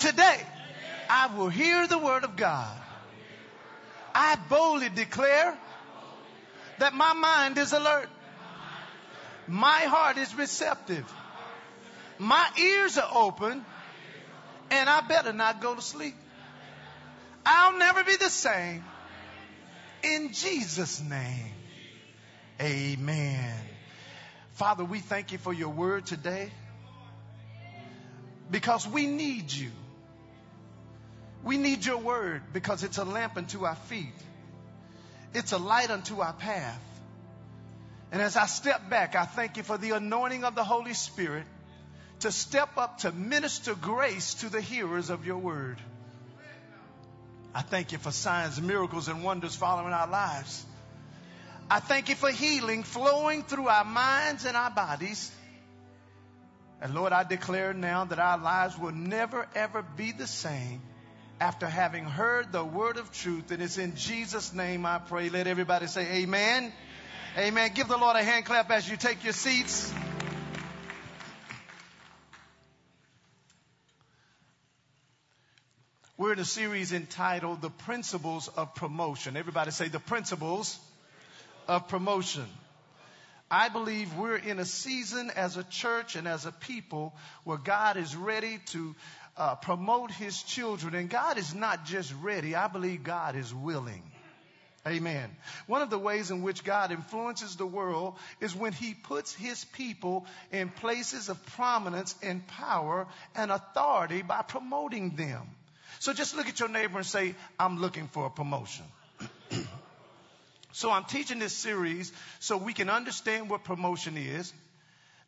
Today, I will hear the word of God. I boldly declare that my mind is alert. My heart is receptive. My ears are open and I better not go to sleep. I'll never be the same. In Jesus' name, amen. Father, we thank you for your word today because we need you. We need your word because it's a lamp unto our feet. It's a light unto our path. And as I step back, I thank you for the anointing of the Holy Spirit to step up to minister grace to the hearers of your word. I thank you for signs, miracles, and wonders following our lives. I thank you for healing flowing through our minds and our bodies. And Lord, I declare now that our lives will never ever be the same after having heard the word of truth. And it's in Jesus' name I pray. Let everybody say amen. Amen. amen. Give the Lord a hand clap as you take your seats. We're in a series entitled The Principles of Promotion. Everybody say the principles of promotion. I believe we're in a season as a church and as a people where God is ready to uh, promote his children. And God is not just ready, I believe God is willing. Amen. One of the ways in which God influences the world is when he puts his people in places of prominence and power and authority by promoting them. So just look at your neighbor and say, I'm looking for a promotion. so I'm teaching this series so we can understand what promotion is,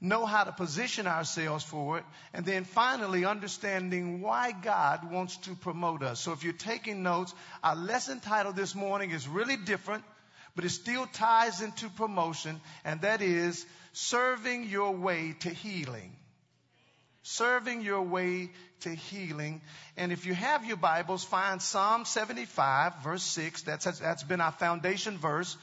know how to position ourselves for it, and then finally understanding why God wants to promote us. So if you're taking notes, our lesson title this morning is really different, but it still ties into promotion, and that is serving your way to healing serving your way to healing. And if you have your Bibles, find Psalm 75, verse 6. That's, that's been our foundation verse.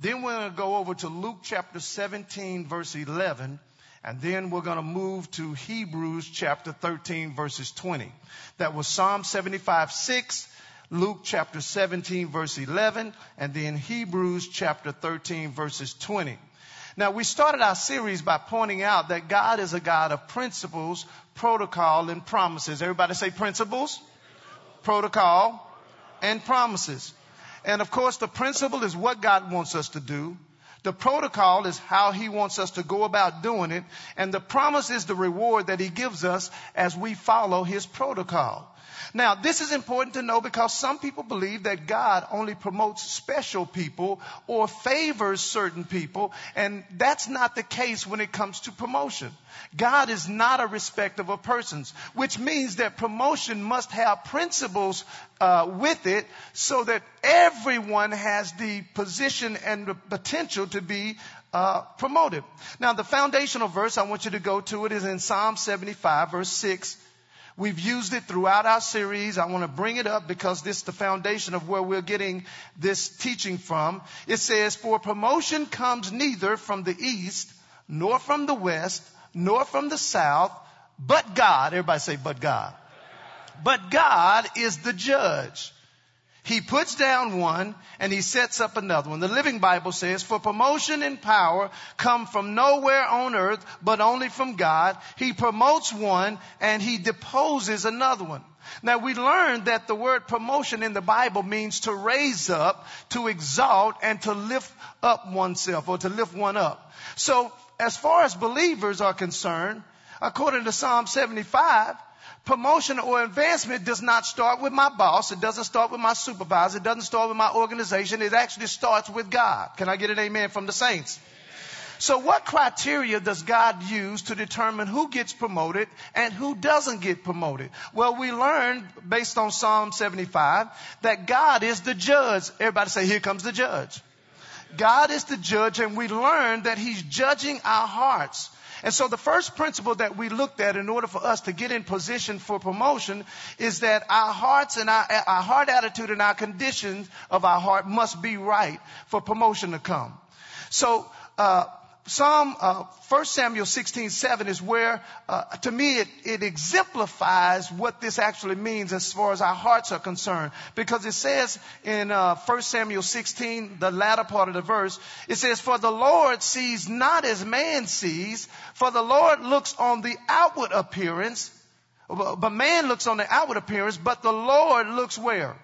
Then we're going to go over to Luke chapter 17, verse 11. And then we're going to move to Hebrews chapter 13, verses 20. That was Psalm 75, 6. Luke chapter 17, verse 11, and then Hebrews chapter 13, verses 20. Now, we started our series by pointing out that God is a God of principles, protocol, and promises. Everybody say principles, protocol, and promises. And of course, the principle is what God wants us to do. The protocol is how he wants us to go about doing it. And the promise is the reward that he gives us as we follow his protocol. Now, this is important to know because some people believe that God only promotes special people or favors certain people, and that's not the case when it comes to promotion. God is not a respecter of persons, which means that promotion must have principles uh, with it so that everyone has the position and the potential to be uh, promoted. Now, the foundational verse I want you to go to it is in Psalm 75, verse 6 We've used it throughout our series. I want to bring it up because this is the foundation of where we're getting this teaching from. It says, for promotion comes neither from the east, nor from the west, nor from the south, but God. Everybody say, but God. But God is the judge. He puts down one and he sets up another one. The Living Bible says, for promotion and power come from nowhere on earth, but only from God. He promotes one and he deposes another one. Now we learned that the word promotion in the Bible means to raise up, to exalt, and to lift up oneself or to lift one up. So as far as believers are concerned, according to Psalm 75, promotion or advancement does not start with my boss. It doesn't start with my supervisor. It doesn't start with my organization. It actually starts with God. Can I get an amen from the saints? So what criteria does God use to determine who gets promoted and who doesn't get promoted? Well, we learned based on Psalm 75 that God is the judge. Everybody say, here comes the judge. God is the judge and we learn that he's judging our hearts. And so the first principle that we looked at in order for us to get in position for promotion is that our hearts and our, our heart attitude and our conditions of our heart must be right for promotion to come. So, uh, Psalm, uh, 1 Samuel 16, 7 is where, uh, to me, it, it exemplifies what this actually means as far as our hearts are concerned. Because it says in uh, 1 Samuel 16, the latter part of the verse, it says, For the Lord sees not as man sees, for the Lord looks on the outward appearance, but man looks on the outward appearance, but the Lord looks where?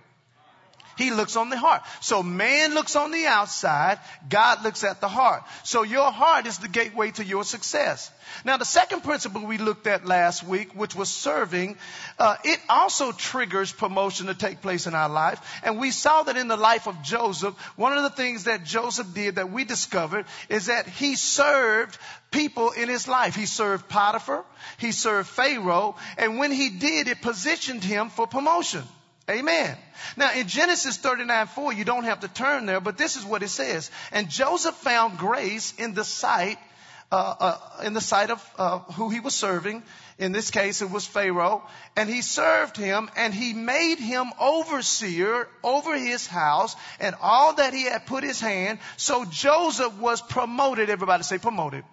He looks on the heart. So man looks on the outside, God looks at the heart. So your heart is the gateway to your success. Now the second principle we looked at last week, which was serving, uh, it also triggers promotion to take place in our life. And we saw that in the life of Joseph, one of the things that Joseph did that we discovered is that he served people in his life. He served Potiphar, he served Pharaoh, and when he did, it positioned him for promotion. Amen. Now in Genesis 39, 4, you don't have to turn there, but this is what it says. And Joseph found grace in the sight, uh, uh, in the sight of uh, who he was serving. In this case, it was Pharaoh. And he served him and he made him overseer over his house and all that he had put his hand. So Joseph was promoted. Everybody say promoted.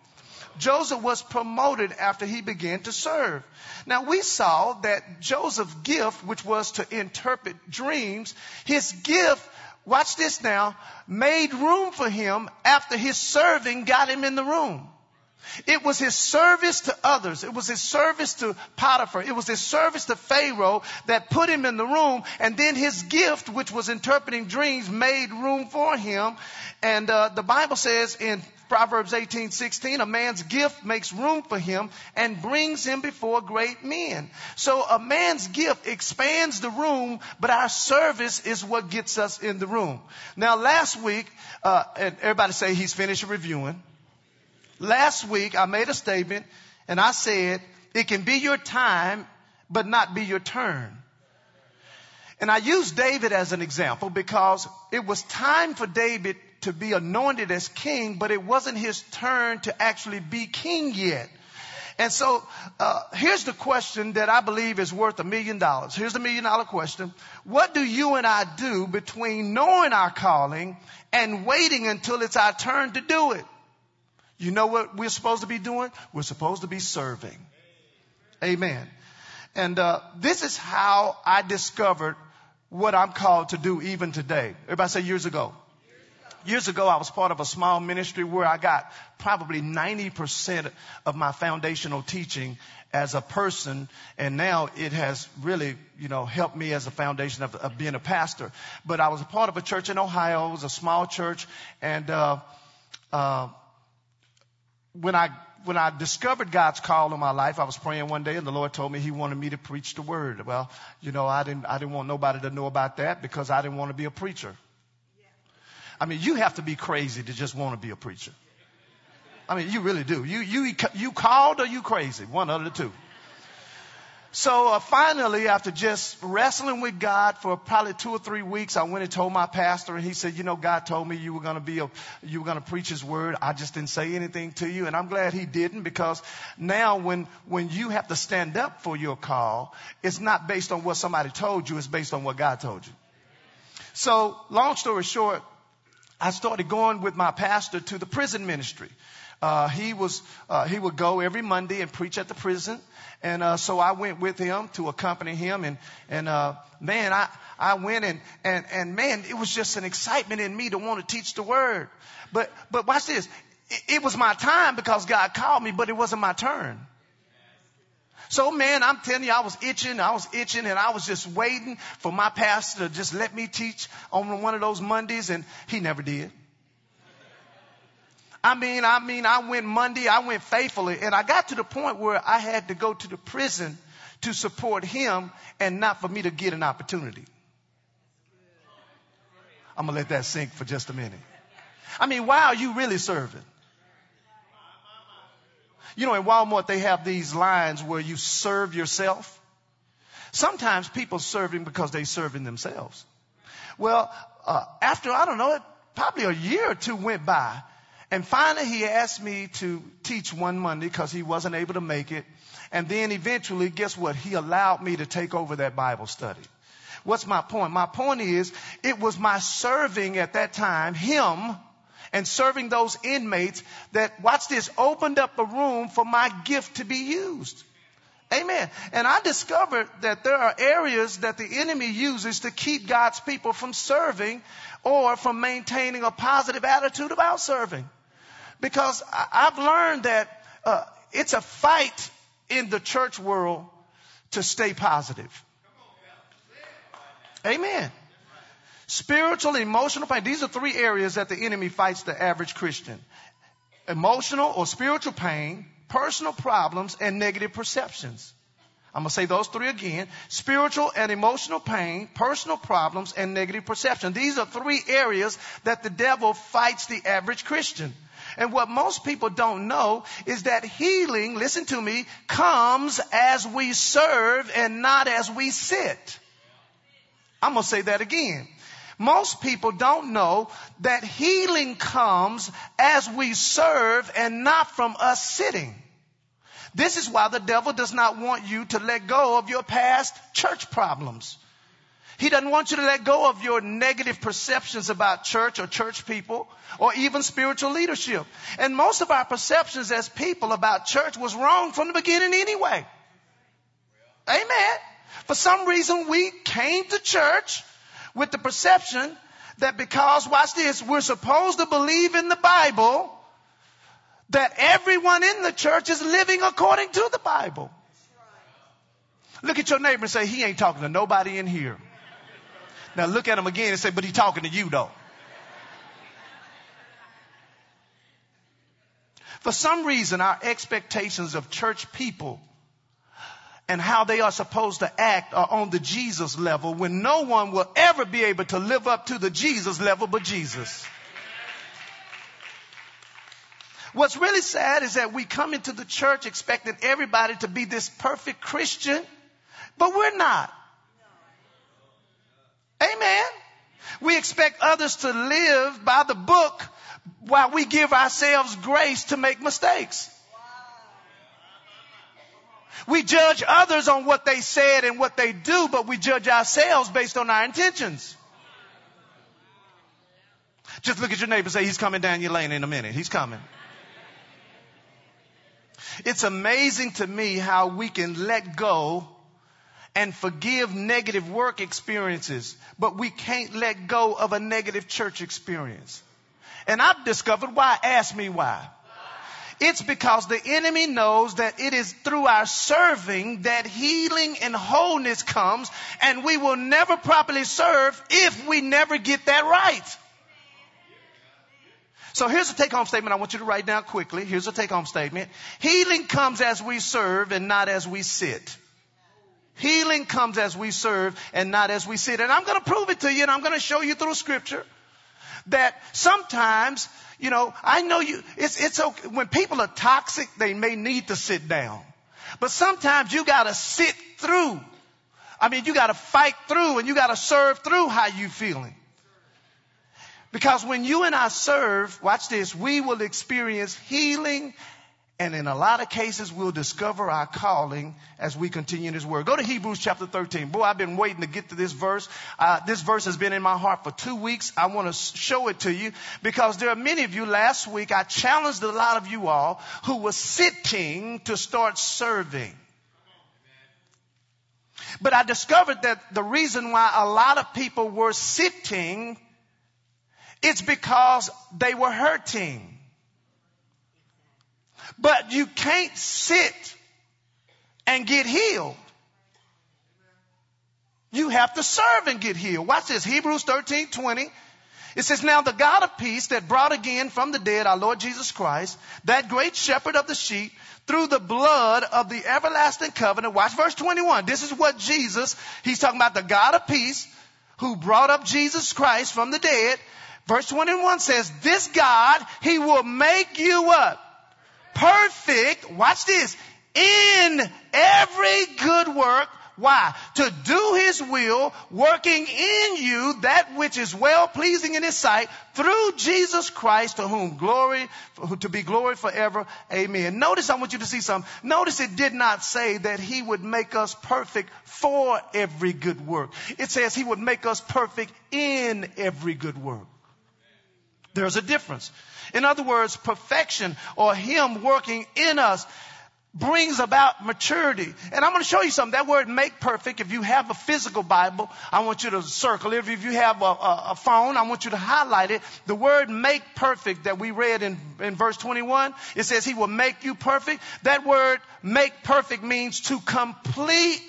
Joseph was promoted after he began to serve. Now we saw that Joseph's gift, which was to interpret dreams, his gift, watch this now, made room for him after his serving got him in the room. It was his service to others. It was his service to Potiphar. It was his service to Pharaoh that put him in the room. And then his gift, which was interpreting dreams, made room for him. And uh, the Bible says in Proverbs 18, 16, a man's gift makes room for him and brings him before great men. So a man's gift expands the room, but our service is what gets us in the room. Now last week, uh, and everybody say he's finished reviewing. Last week I made a statement and I said, it can be your time, but not be your turn. And I used David as an example because it was time for David to be anointed as king, but it wasn't his turn to actually be king yet. And so uh, here's the question that I believe is worth a million dollars. Here's the million dollar question. What do you and I do between knowing our calling and waiting until it's our turn to do it? You know what we're supposed to be doing? We're supposed to be serving. Amen. And uh, this is how I discovered what I'm called to do even today. Everybody say years ago. Years ago, I was part of a small ministry where I got probably 90% of my foundational teaching as a person, and now it has really, you know, helped me as a foundation of, of being a pastor. But I was a part of a church in Ohio. It was a small church, and uh, uh, when I when I discovered God's call in my life, I was praying one day and the Lord told me He wanted me to preach the word. Well, you know, I didn't I didn't want nobody to know about that because I didn't want to be a preacher. I mean, you have to be crazy to just want to be a preacher. I mean, you really do. You, you, you called or you crazy? One of the two. So uh, finally, after just wrestling with God for probably two or three weeks, I went and told my pastor, and he said, "You know, God told me you were going to be a, you were going to preach His word. I just didn't say anything to you, and I'm glad He didn't because now when when you have to stand up for your call, it's not based on what somebody told you; it's based on what God told you. So, long story short, I started going with my pastor to the prison ministry. Uh, he was uh, he would go every Monday and preach at the prison, and uh, so I went with him to accompany him. And and uh, man, I I went and and and man, it was just an excitement in me to want to teach the word. But but watch this, it, it was my time because God called me, but it wasn't my turn. So man, I'm telling you, I was itching, I was itching and I was just waiting for my pastor to just let me teach on one of those Mondays and he never did. I mean, I mean, I went Monday, I went faithfully and I got to the point where I had to go to the prison to support him and not for me to get an opportunity. I'm to let that sink for just a minute. I mean, why are you really serving? You know, in Walmart, they have these lines where you serve yourself. Sometimes people serving because they serving themselves. Well, uh, after, I don't know, probably a year or two went by, and finally he asked me to teach one Monday because he wasn't able to make it. And then eventually, guess what? He allowed me to take over that Bible study. What's my point? My point is, it was my serving at that time, him, and serving those inmates that, watch this, opened up a room for my gift to be used. Amen. And I discovered that there are areas that the enemy uses to keep God's people from serving or from maintaining a positive attitude about serving. Because I've learned that uh, it's a fight in the church world to stay positive. Amen. Spiritual, emotional pain. These are three areas that the enemy fights the average Christian. Emotional or spiritual pain, personal problems, and negative perceptions. I'm going to say those three again. Spiritual and emotional pain, personal problems, and negative perception. These are three areas that the devil fights the average Christian. And what most people don't know is that healing, listen to me, comes as we serve and not as we sit. I'm going to say that again. Most people don't know that healing comes as we serve and not from us sitting. This is why the devil does not want you to let go of your past church problems. He doesn't want you to let go of your negative perceptions about church or church people or even spiritual leadership. And most of our perceptions as people about church was wrong from the beginning anyway. Amen. For some reason we came to church with the perception that because, watch this, we're supposed to believe in the Bible, that everyone in the church is living according to the Bible. Look at your neighbor and say, he ain't talking to nobody in here. Now look at him again and say, but he's talking to you though. For some reason, our expectations of church people and how they are supposed to act are on the Jesus level when no one will ever be able to live up to the Jesus level but Jesus. What's really sad is that we come into the church expecting everybody to be this perfect Christian, but we're not. Amen. We expect others to live by the book while we give ourselves grace to make mistakes. We judge others on what they said and what they do, but we judge ourselves based on our intentions. Just look at your neighbor say, he's coming down your lane in a minute. He's coming. It's amazing to me how we can let go and forgive negative work experiences, but we can't let go of a negative church experience. And I've discovered why. Ask me why. It's because the enemy knows that it is through our serving that healing and wholeness comes, and we will never properly serve if we never get that right. So here's a take home statement I want you to write down quickly. Here's a take home statement. Healing comes as we serve and not as we sit. Healing comes as we serve and not as we sit. And I'm going to prove it to you and I'm going to show you through scripture that sometimes, you know, I know you, it's, it's okay. When people are toxic, they may need to sit down. But sometimes you got to sit through. I mean, you got to fight through and you got to serve through how you feeling. Because when you and I serve, watch this, we will experience healing and in a lot of cases, we'll discover our calling as we continue in His Word. Go to Hebrews chapter 13. Boy, I've been waiting to get to this verse. Uh, this verse has been in my heart for two weeks. I want to show it to you because there are many of you last week, I challenged a lot of you all who were sitting to start serving. But I discovered that the reason why a lot of people were sitting, it's because they were hurting. But you can't sit and get healed. You have to serve and get healed. Watch this. Hebrews 13, 20. It says, Now the God of peace that brought again from the dead our Lord Jesus Christ, that great shepherd of the sheep, through the blood of the everlasting covenant. Watch verse 21. This is what Jesus, he's talking about the God of peace who brought up Jesus Christ from the dead. Verse 21 says, This God, he will make you what? Perfect, watch this, in every good work. Why? To do His will, working in you that which is well pleasing in His sight through Jesus Christ to whom glory, to be glory forever. Amen. Notice I want you to see something. Notice it did not say that He would make us perfect for every good work. It says He would make us perfect in every good work. There's a difference. In other words, perfection or Him working in us brings about maturity. And I'm going to show you something. That word make perfect, if you have a physical Bible, I want you to circle it. If you have a, a, a, phone, I want you to highlight it. The word make perfect that we read in, in verse 21, it says he will make you perfect. That word make perfect means to complete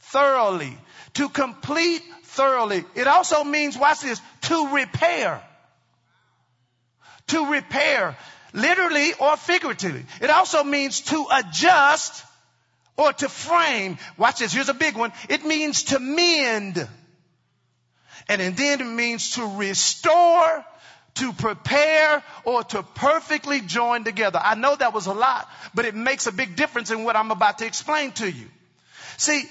thoroughly. To complete thoroughly. It also means, watch this, to repair. To repair literally or figuratively. It also means to adjust or to frame. Watch this. Here's a big one. It means to mend. And then it means to restore, to prepare, or to perfectly join together. I know that was a lot, but it makes a big difference in what I'm about to explain to you. See,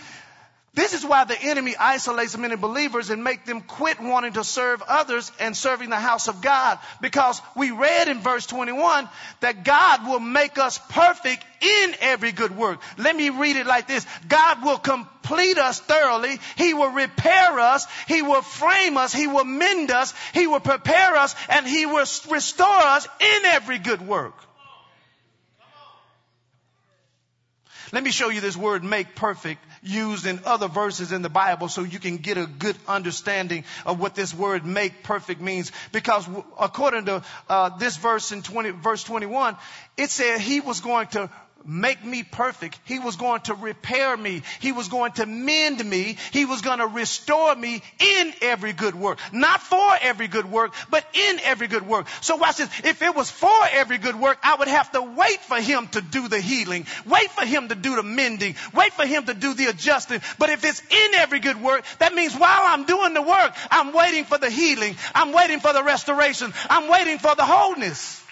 this is why the enemy isolates many believers and make them quit wanting to serve others and serving the house of God. Because we read in verse 21 that God will make us perfect in every good work. Let me read it like this. God will complete us thoroughly. He will repair us. He will frame us. He will mend us. He will prepare us and he will restore us in every good work. Let me show you this word make perfect used in other verses in the Bible so you can get a good understanding of what this word make perfect means. Because according to uh, this verse in 20, verse 21, it said he was going to make me perfect. He was going to repair me. He was going to mend me. He was going to restore me in every good work. Not for every good work, but in every good work. So watch this. If it was for every good work, I would have to wait for him to do the healing, wait for him to do the mending, wait for him to do the adjusting. But if it's in every good work, that means while I'm doing the work, I'm waiting for the healing. I'm waiting for the restoration. I'm waiting for the wholeness.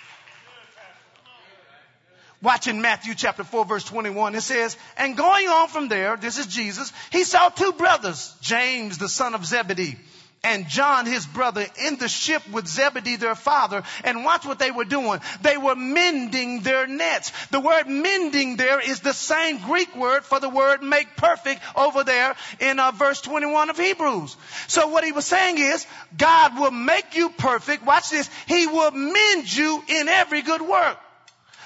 Watch in Matthew chapter 4 verse 21. It says, and going on from there, this is Jesus, he saw two brothers, James the son of Zebedee and John his brother in the ship with Zebedee their father and watch what they were doing. They were mending their nets. The word mending there is the same Greek word for the word make perfect over there in uh, verse 21 of Hebrews. So what he was saying is God will make you perfect. Watch this. He will mend you in every good work.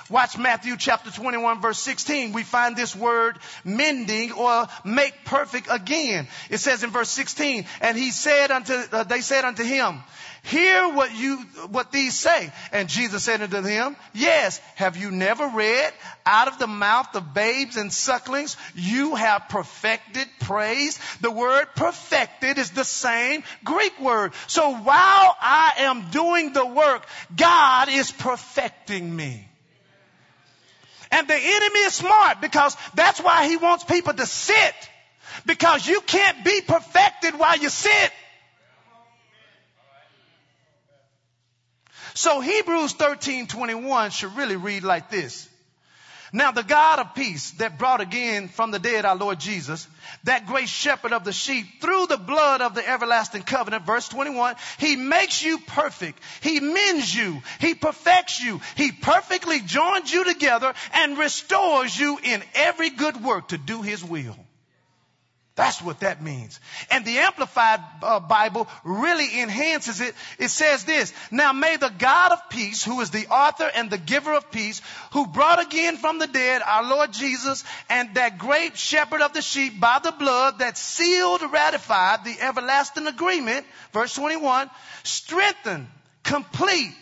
Watch Matthew chapter 21 verse 16. We find this word mending or make perfect again. It says in verse 16, and he said unto, uh, they said unto him, hear what you, what these say. And Jesus said unto them, yes, have you never read out of the mouth of babes and sucklings, you have perfected praise. The word perfected is the same Greek word. So while I am doing the work, God is perfecting me. And the enemy is smart because that's why he wants people to sit. Because you can't be perfected while you sit. So Hebrews 13, 21 should really read like this. Now the God of peace that brought again from the dead our Lord Jesus, that great shepherd of the sheep through the blood of the everlasting covenant, verse 21, he makes you perfect. He mends you. He perfects you. He perfectly joins you together and restores you in every good work to do his will. That's what that means. And the Amplified uh, Bible really enhances it. It says this, Now may the God of peace, who is the author and the giver of peace, who brought again from the dead our Lord Jesus and that great shepherd of the sheep by the blood that sealed, ratified the everlasting agreement, verse 21, strengthen, complete,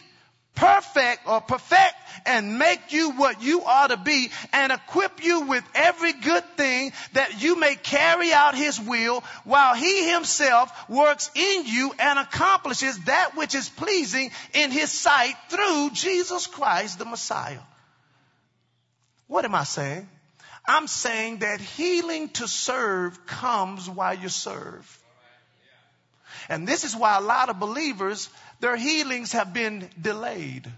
perfect or perfect and make you what you ought to be and equip you with every good thing that you may carry out his will while he himself works in you and accomplishes that which is pleasing in his sight through Jesus Christ the Messiah. What am I saying? I'm saying that healing to serve comes while you serve. And this is why a lot of believers their healings have been delayed.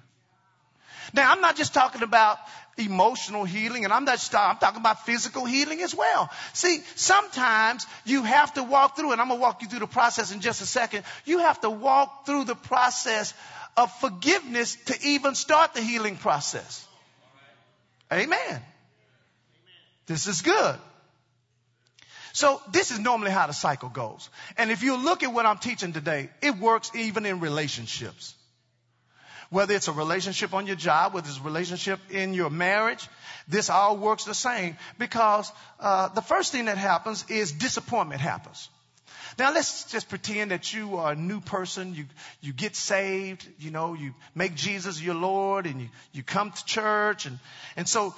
Now, I'm not just talking about emotional healing and I'm not just, I'm talking about physical healing as well. See, sometimes you have to walk through, and I'm going to walk you through the process in just a second. You have to walk through the process of forgiveness to even start the healing process. Amen. This is good. So this is normally how the cycle goes. And if you look at what I'm teaching today, it works even in relationships. Whether it's a relationship on your job, whether it's a relationship in your marriage, this all works the same because uh, the first thing that happens is disappointment happens. Now let's just pretend that you are a new person. You, you get saved, you know, you make Jesus your Lord and you, you come to church. And, and so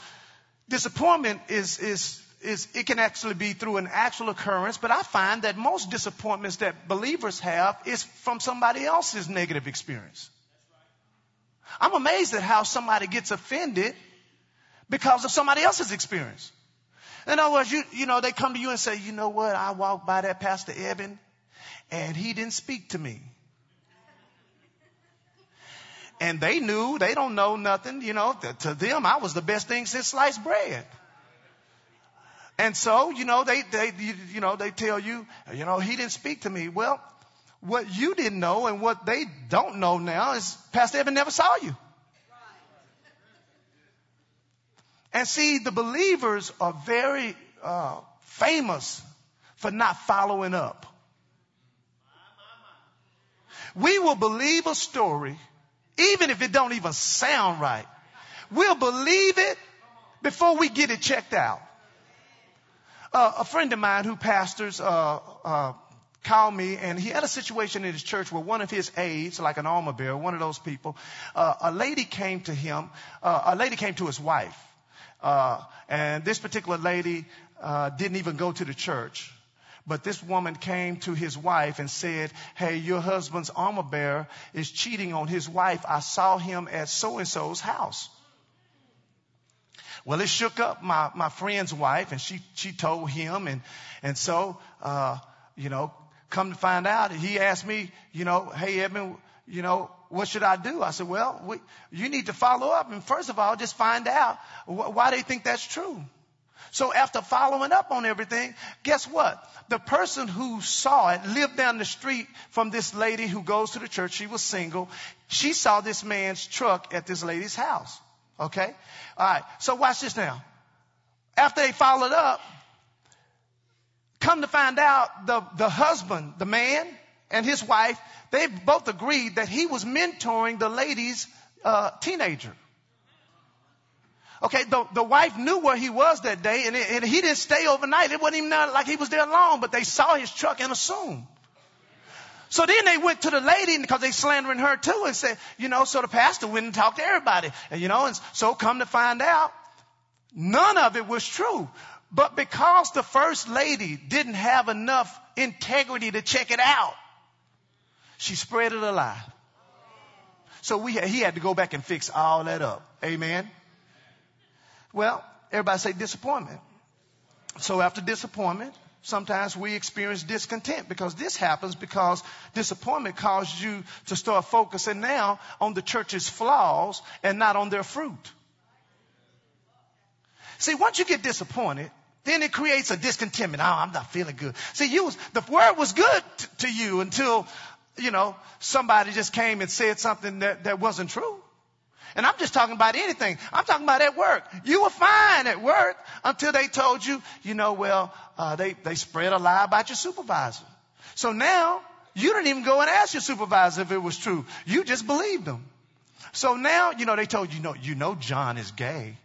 disappointment is, is, is, it can actually be through an actual occurrence, but I find that most disappointments that believers have is from somebody else's negative experience. I'm amazed at how somebody gets offended because of somebody else's experience. In other words, you, you know, they come to you and say, you know what? I walked by that Pastor Evan and he didn't speak to me. And they knew, they don't know nothing, you know, to them, I was the best thing since sliced bread. And so, you know, they, they, you know, they tell you, you know, he didn't speak to me. Well, what you didn't know and what they don't know now is Pastor Evan never saw you. And see, the believers are very uh, famous for not following up. We will believe a story, even if it don't even sound right. We'll believe it before we get it checked out. Uh, a friend of mine who pastors uh, uh, called me, and he had a situation in his church where one of his aides, like an armor bearer, one of those people, uh, a lady came to him. Uh, a lady came to his wife, uh, and this particular lady didn't even go to the church. But this woman came to his wife and said, Hey, your husband's armor bearer is cheating on his wife. I saw him at so and so's house. Well, it shook up my, my friend's wife and she, she told him. And, and so, uh, you know, come to find out, he asked me, you know, Hey, Edmund, you know, what should I do? I said, well, we, you need to follow up. And first of all, just find out wh- why they think that's true. So after following up on everything, guess what? The person who saw it lived down the street from this lady who goes to the church. She was single. She saw this man's truck at this lady's house. Okay? All right. So watch this now. After they followed up, come to find out the, the husband, the man, and his wife, they both agreed that he was mentoring the lady's uh, teenager. Okay, the, the wife knew where he was that day, and, it, and he didn't stay overnight. It wasn't even like he was there long, but they saw his truck and assumed. So then they went to the lady because they slandering her too and said, you know, so the pastor went and talked to everybody. And you know, and so come to find out, none of it was true. But because the first lady didn't have enough integrity to check it out, she spread it a lie. So we, he had to go back and fix all that up. Amen. Well, everybody say disappointment. So after disappointment, sometimes we experience discontent because this happens because disappointment causes you to start focusing now on the church's flaws and not on their fruit. See, once you get disappointed, then it creates a discontentment. Oh, I'm not feeling good. See, you was, the word was good t- to you until you know, somebody just came and said something that, that wasn't true. And I'm just talking about anything. I'm talking about at work. You were fine at work until they told you, you know, well, uh, they, they spread a lie about your supervisor. So now you didn't even go and ask your supervisor if it was true. You just believed them. So now, you know, they told you, you know, you know John is gay.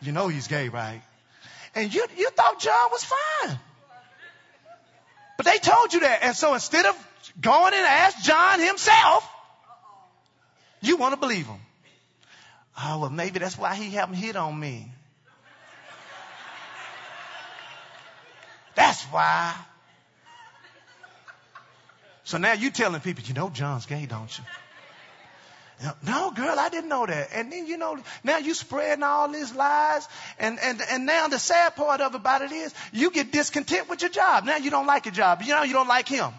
You know he's gay, right? And you, you thought John was fine. But they told you that. And so instead of going and ask John himself, you want to believe him. Oh, well, maybe that's why he haven't hit on me. That's why. So now you telling people, you know John's gay, don't you? No, girl, I didn't know that. And then, you know, now you spreading all these lies. And, and, and now the sad part of about it is you get discontent with your job. Now you don't like your job. You know, you don't like him.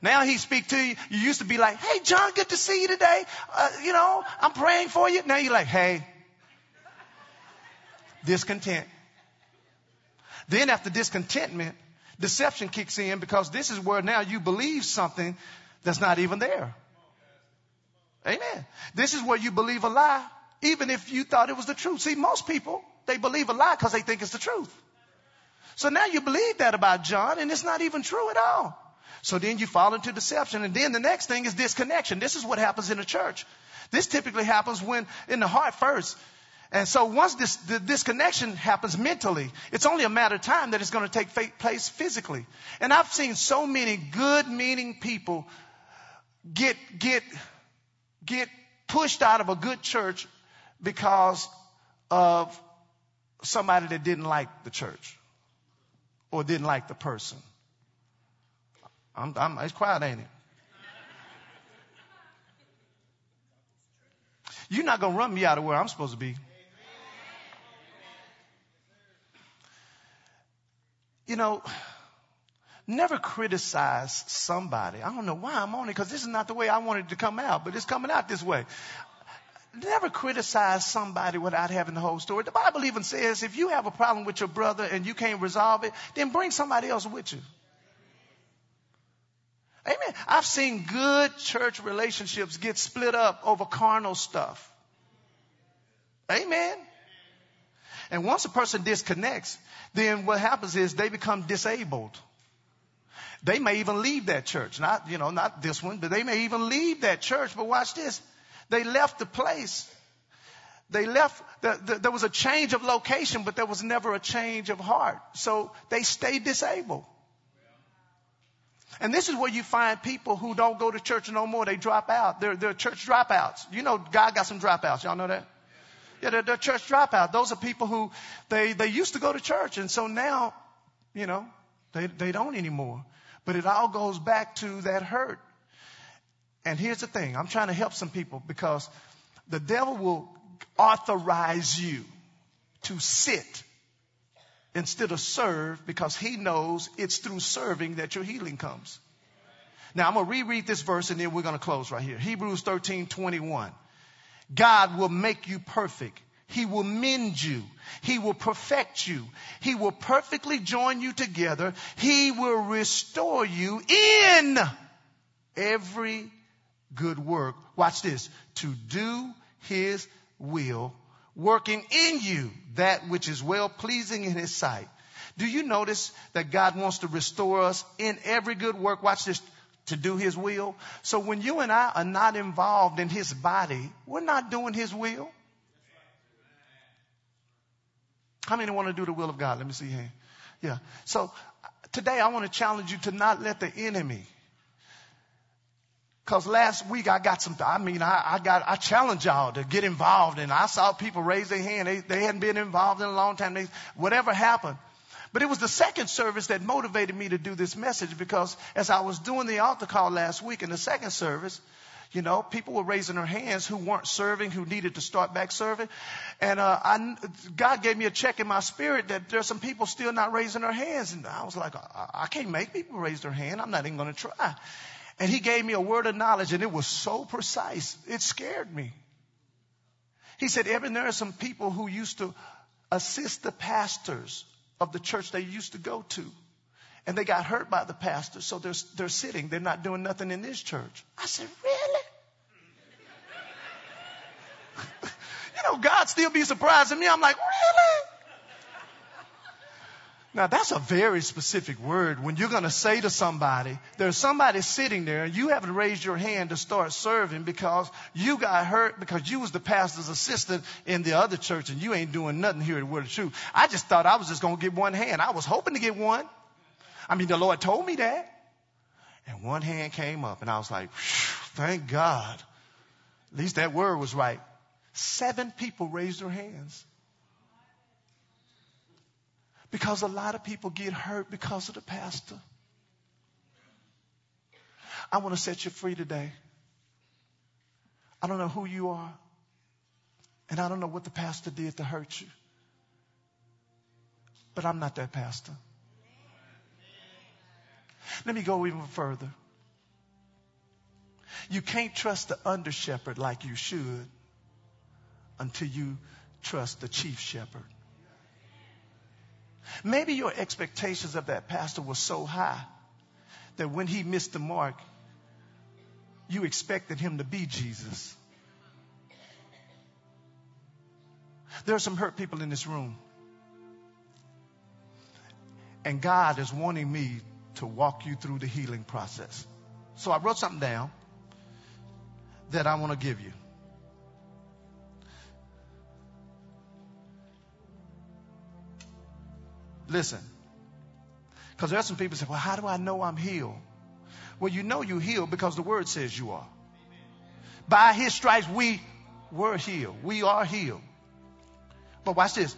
Now he speak to you. You used to be like, hey, John, good to see you today. Uh, you know, I'm praying for you. Now you're like, hey, discontent. Then after discontentment, deception kicks in because this is where now you believe something that's not even there. Amen. This is where you believe a lie, even if you thought it was the truth. See, most people, they believe a lie because they think it's the truth. So now you believe that about John and it's not even true at all. So then you fall into deception. And then the next thing is disconnection. This is what happens in the church. This typically happens when in the heart first. And so once this the disconnection happens mentally, it's only a matter of time that it's going to take place physically. And I've seen so many good meaning people get get get pushed out of a good church because of somebody that didn't like the church or didn't like the person. I'm, I'm, it's quiet, ain't it? You're not going to run me out of where I'm supposed to be. You know, never criticize somebody. I don't know why I'm on it because this is not the way I wanted to come out, but it's coming out this way. Never criticize somebody without having the whole story. The Bible even says if you have a problem with your brother and you can't resolve it, then bring somebody else with you. Amen. I've seen good church relationships get split up over carnal stuff. Amen. And once a person disconnects, then what happens is they become disabled. They may even leave that church. Not, you know, not this one, but they may even leave that church. But watch this. They left the place. They left, the, the, there was a change of location, but there was never a change of heart. So they stayed disabled. And this is where you find people who don't go to church no more. They drop out. They're, they're church dropouts. You know, God got some dropouts. Y'all know that? Yeah, they're, they're church dropout. Those are people who they, they used to go to church. And so now, you know, they, they don't anymore. But it all goes back to that hurt. And here's the thing. I'm trying to help some people because the devil will authorize you to sit instead of serve because he knows it's through serving that your healing comes. Now I'm going to reread this verse and then we're going to close right here. Hebrews 13, 21. God will make you perfect. He will mend you. He will perfect you. He will perfectly join you together. He will restore you in every good work. Watch this. To do his will working in you that which is well pleasing in his sight. Do you notice that God wants to restore us in every good work? Watch this to do his will. So when you and I are not involved in his body, we're not doing his will. How many want to do the will of God? Let me see here. Yeah. So today I want to challenge you to not let the enemy Cause last week I got some, I mean, I, I got, I challenged y'all to get involved and I saw people raise their hand. They, they hadn't been involved in a long time. They, whatever happened. But it was the second service that motivated me to do this message because as I was doing the altar call last week in the second service, you know, people were raising their hands who weren't serving, who needed to start back serving. And, uh, I, God gave me a check in my spirit that there's some people still not raising their hands. And I was like, I, I can't make people raise their hand. I'm not even going to try. And he gave me a word of knowledge and it was so precise. It scared me. He said, Evan, there are some people who used to assist the pastors of the church they used to go to. And they got hurt by the pastor, so they're, they're sitting. They're not doing nothing in this church. I said, really? you know, God still be surprising me. I'm like, really? Now that's a very specific word. When you're going to say to somebody, there's somebody sitting there and you haven't raised your hand to start serving because you got hurt because you was the pastor's assistant in the other church and you ain't doing nothing here at Word of Truth. I just thought I was just going to get one hand. I was hoping to get one. I mean, the Lord told me that. And one hand came up and I was like, thank God. At least that word was right. Seven people raised their hands. Because a lot of people get hurt because of the pastor. I want to set you free today. I don't know who you are. And I don't know what the pastor did to hurt you. But I'm not that pastor. Let me go even further. You can't trust the under shepherd like you should until you trust the chief shepherd. Maybe your expectations of that pastor were so high that when he missed the mark, you expected him to be Jesus. There are some hurt people in this room. And God is wanting me to walk you through the healing process. So I wrote something down that I want to give you. Listen, because there are some people say, well, how do I know I'm healed? Well, you know you're healed because the word says you are. By his stripes, we were healed. We are healed. But watch this.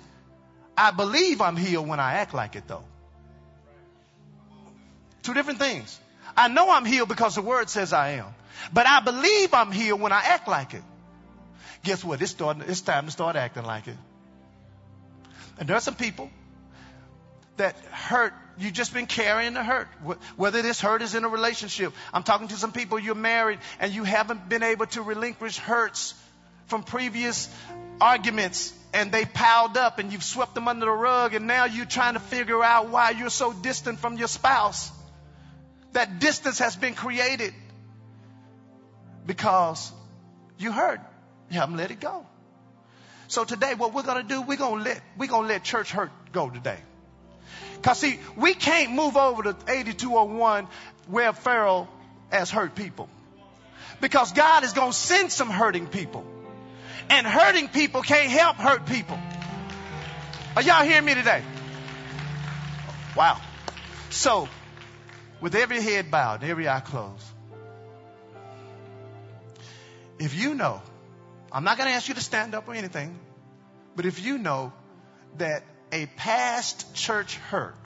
I believe I'm healed when I act like it, though. Two different things. I know I'm healed because the word says I am. But I believe I'm healed when I act like it. Guess what? It's, starting, it's time to start acting like it. And there are some people that hurt, you've just been carrying the hurt. Whether this hurt is in a relationship. I'm talking to some people, you're married and you haven't been able to relinquish hurts from previous arguments and they piled up and you've swept them under the rug and now you're trying to figure out why you're so distant from your spouse. That distance has been created because you hurt. You haven't let it go. So today what we're going to do, we're going to let, we're going to let church hurt go today. Cause see, we can't move over to 8201 where Pharaoh has hurt people. Because God is going to send some hurting people. And hurting people can't help hurt people. Are y'all hearing me today? Wow. So, with every head bowed, every eye closed, if you know, I'm not going to ask you to stand up or anything, but if you know that a past church hurt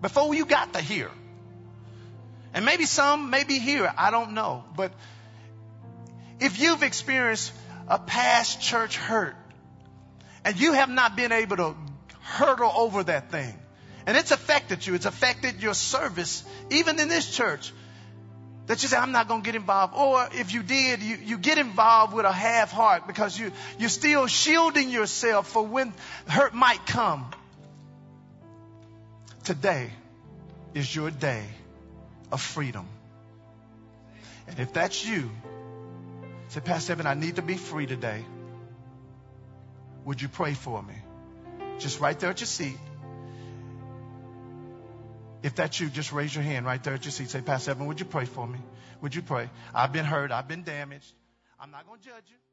before you got to here. And maybe some may be here, I don't know. But if you've experienced a past church hurt and you have not been able to hurdle over that thing, and it's affected you, it's affected your service, even in this church, that you say, I'm not going to get involved. Or if you did, you, you get involved with a half heart because you, you're still shielding yourself for when hurt might come. Today is your day of freedom. And if that's you, say, Pastor Evan, I need to be free today. Would you pray for me? Just right there at your seat. If that's you, just raise your hand right there at your seat. Say, Pastor Evan, would you pray for me? Would you pray? I've been hurt. I've been damaged. I'm not going to judge you.